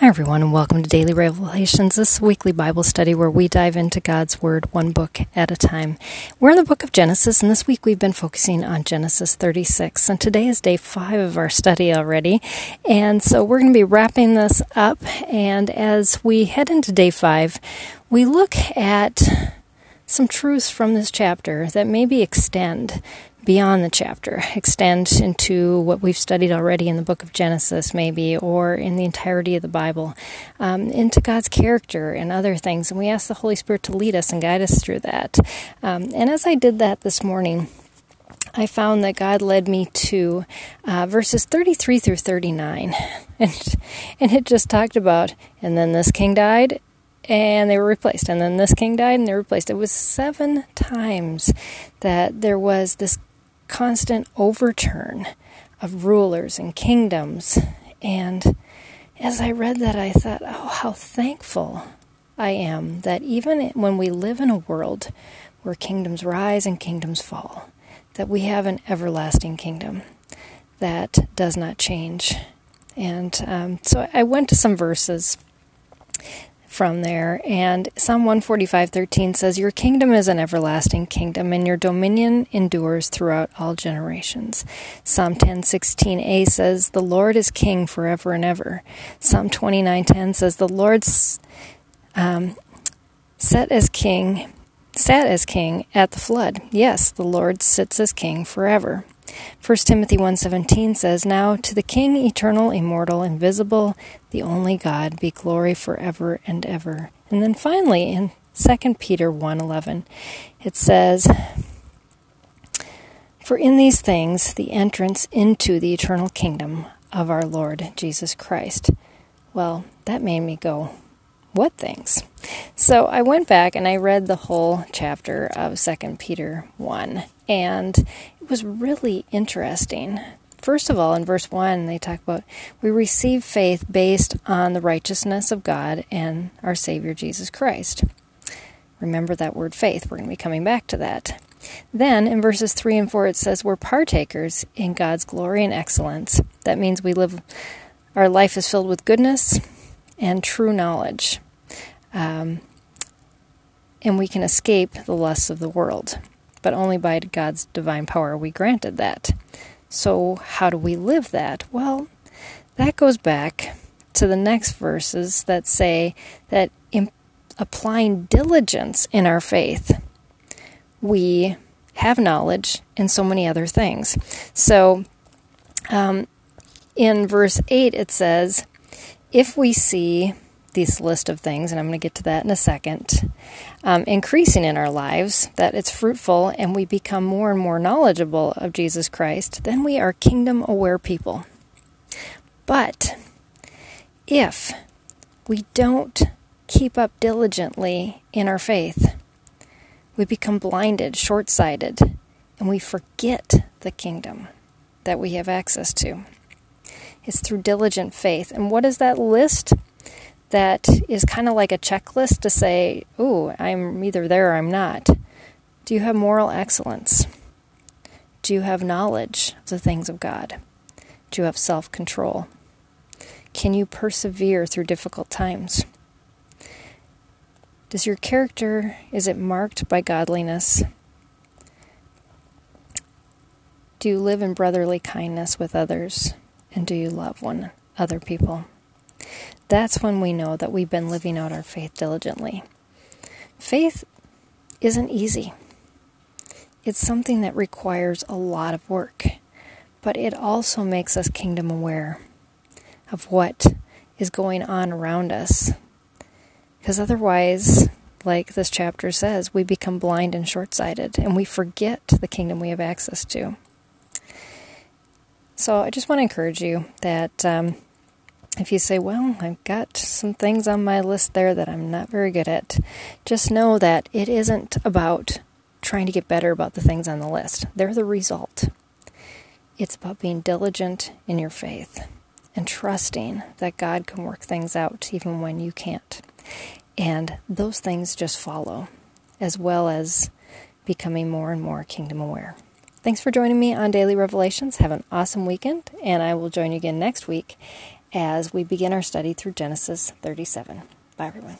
Hi, everyone, and welcome to Daily Revelations, this weekly Bible study where we dive into God's Word one book at a time. We're in the book of Genesis, and this week we've been focusing on Genesis 36. And today is day five of our study already. And so we're going to be wrapping this up. And as we head into day five, we look at some truths from this chapter that maybe extend beyond the chapter, extend into what we've studied already in the book of Genesis, maybe, or in the entirety of the Bible, um, into God's character and other things. And we ask the Holy Spirit to lead us and guide us through that. Um, and as I did that this morning, I found that God led me to uh, verses 33 through 39. And, and it just talked about, and then this king died, and they were replaced. And then this king died and they were replaced. It was seven times that there was this constant overturn of rulers and kingdoms. And as I read that, I thought, oh, how thankful I am that even when we live in a world where kingdoms rise and kingdoms fall, that we have an everlasting kingdom that does not change. And um, so I went to some verses from there. And Psalm 145:13 says, "Your kingdom is an everlasting kingdom, and your dominion endures throughout all generations." Psalm 10:16a says, "The Lord is king forever and ever." Psalm 29:10 says, "The Lord's um, set as king, sat as king at the flood. Yes, the Lord sits as king forever." 1 Timothy 1:17 says, "Now to the King eternal, immortal, invisible, the only God, be glory forever and ever." And then finally in 2 Peter 1:11, it says, "For in these things the entrance into the eternal kingdom of our Lord Jesus Christ." Well, that made me go, what things? So I went back and I read the whole chapter of 2 Peter 1, and it was really interesting. First of all, in verse 1, they talk about we receive faith based on the righteousness of God and our Savior Jesus Christ. Remember that word faith. We're going to be coming back to that. Then in verses 3 and 4, it says we're partakers in God's glory and excellence. That means we live, our life is filled with goodness and true knowledge. Um, and we can escape the lusts of the world but only by God's divine power are we granted that. So, how do we live that? Well, that goes back to the next verses that say that in applying diligence in our faith, we have knowledge in so many other things. So, um, in verse 8, it says, If we see this list of things, and I'm going to get to that in a second, um, increasing in our lives, that it's fruitful and we become more and more knowledgeable of Jesus Christ, then we are kingdom aware people. But if we don't keep up diligently in our faith, we become blinded, short sighted, and we forget the kingdom that we have access to. It's through diligent faith. And what is that list? That is kind of like a checklist to say, "Ooh, I'm either there or I'm not." Do you have moral excellence? Do you have knowledge of the things of God? Do you have self-control? Can you persevere through difficult times? Does your character is it marked by godliness? Do you live in brotherly kindness with others? And do you love one other people? That's when we know that we've been living out our faith diligently. Faith isn't easy, it's something that requires a lot of work, but it also makes us kingdom aware of what is going on around us. Because otherwise, like this chapter says, we become blind and short sighted and we forget the kingdom we have access to. So I just want to encourage you that um, if you say, Well, I've got some things on my list there that I'm not very good at, just know that it isn't about trying to get better about the things on the list. They're the result. It's about being diligent in your faith and trusting that God can work things out even when you can't. And those things just follow, as well as becoming more and more kingdom aware. Thanks for joining me on Daily Revelations. Have an awesome weekend, and I will join you again next week as we begin our study through Genesis 37. Bye, everyone.